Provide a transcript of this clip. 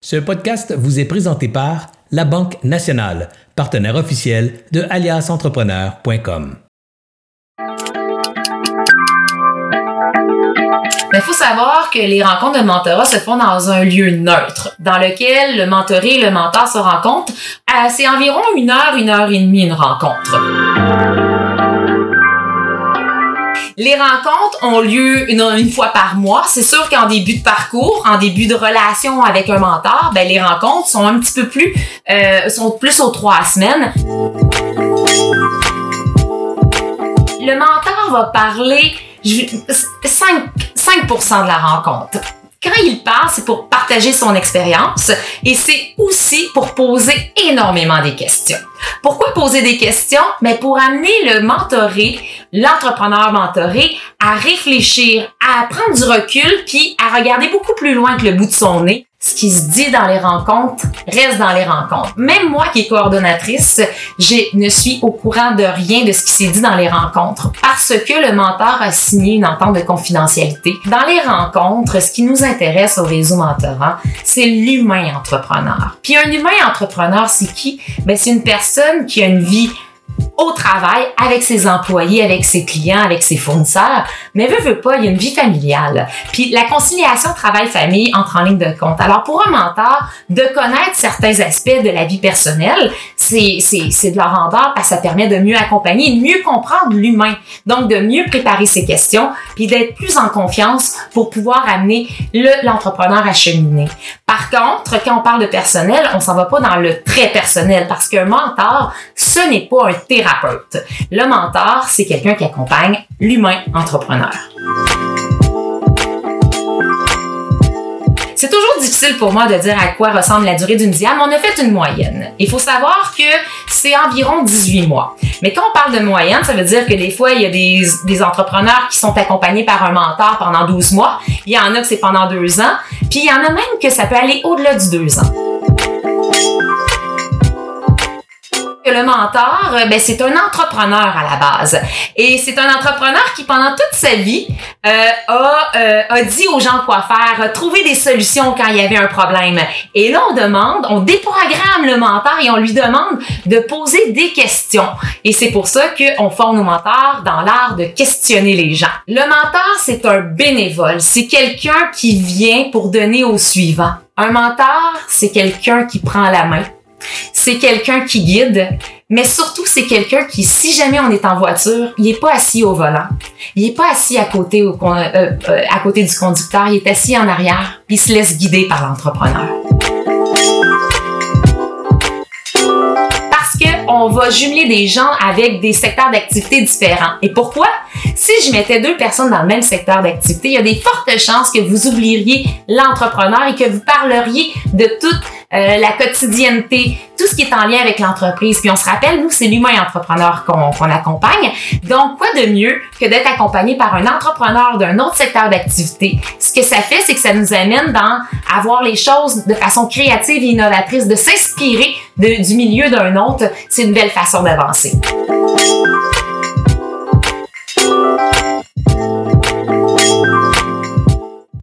Ce podcast vous est présenté par La Banque Nationale, partenaire officiel de aliasentrepreneur.com. Il faut savoir que les rencontres de mentorat se font dans un lieu neutre, dans lequel le mentoré et le mentor se rencontrent. C'est environ une heure, une heure et demie une rencontre. Les rencontres ont lieu une, fois par mois. C'est sûr qu'en début de parcours, en début de relation avec un mentor, ben les rencontres sont un petit peu plus, euh, sont plus aux trois semaines. Le mentor va parler 5, 5 de la rencontre quand il parle, c'est pour partager son expérience et c'est aussi pour poser énormément des questions. Pourquoi poser des questions? Mais pour amener le mentoré, l'entrepreneur mentoré, à réfléchir, à prendre du recul, puis à regarder beaucoup plus loin que le bout de son nez ce qui se dit dans les rencontres reste dans les rencontres. Même moi qui est coordonnatrice, je ne suis au courant de rien de ce qui s'est dit dans les rencontres parce que le mentor a signé une entente de confidentialité. Dans les rencontres, ce qui nous intéresse au réseau mentorant, c'est l'humain entrepreneur. Puis un humain entrepreneur, c'est qui? Ben, c'est une personne qui a une vie au travail, avec ses employés, avec ses clients, avec ses fournisseurs, mais veut, veut pas, il y a une vie familiale. Puis la conciliation travail-famille entre en ligne de compte. Alors pour un mentor, de connaître certains aspects de la vie personnelle, c'est, de leur rendeur parce que ça permet de mieux accompagner, de mieux comprendre l'humain. Donc de mieux préparer ses questions, puis d'être plus en confiance pour pouvoir amener le, l'entrepreneur à cheminer. Par contre, quand on parle de personnel, on s'en va pas dans le très personnel parce qu'un mentor, ce n'est pas un thérapeute. Le mentor, c'est quelqu'un qui accompagne l'humain entrepreneur. C'est toujours difficile pour moi de dire à quoi ressemble la durée d'une diam. On a fait une moyenne. Il faut savoir que c'est environ 18 mois. Mais quand on parle de moyenne, ça veut dire que des fois, il y a des, entrepreneurs qui sont accompagnés par un mentor pendant 12 mois. Il y en a que c'est pendant deux ans. Puis il y en a même que ça peut aller au-delà du deux ans. Le mentor, euh, ben, c'est un entrepreneur à la base. Et c'est un entrepreneur qui, pendant toute sa vie, euh, a, euh, a dit aux gens quoi faire, a trouvé des solutions quand il y avait un problème. Et là, on demande, on déprogramme le mentor et on lui demande de poser des questions. Et c'est pour ça qu'on forme nos mentors dans l'art de questionner les gens. Le mentor, c'est un bénévole. C'est quelqu'un qui vient pour donner au suivant. Un mentor, c'est quelqu'un qui prend la main c'est quelqu'un qui guide, mais surtout c'est quelqu'un qui, si jamais on est en voiture, il est pas assis au volant, il est pas assis à côté, au, euh, euh, à côté du conducteur, il est assis en arrière, puis il se laisse guider par l'entrepreneur. Va jumeler des gens avec des secteurs d'activité différents. Et pourquoi? Si je mettais deux personnes dans le même secteur d'activité, il y a des fortes chances que vous oublieriez l'entrepreneur et que vous parleriez de toute euh, la quotidienneté, tout ce qui est en lien avec l'entreprise. Puis on se rappelle, nous, c'est l'humain entrepreneur qu'on accompagne. Donc, quoi de mieux que d'être accompagné par un entrepreneur d'un autre secteur d'activité? Ce que ça fait, c'est que ça nous amène dans à voir les choses de façon créative et innovatrice, de s'inspirer du milieu d'un autre. C'est une façon d'avancer.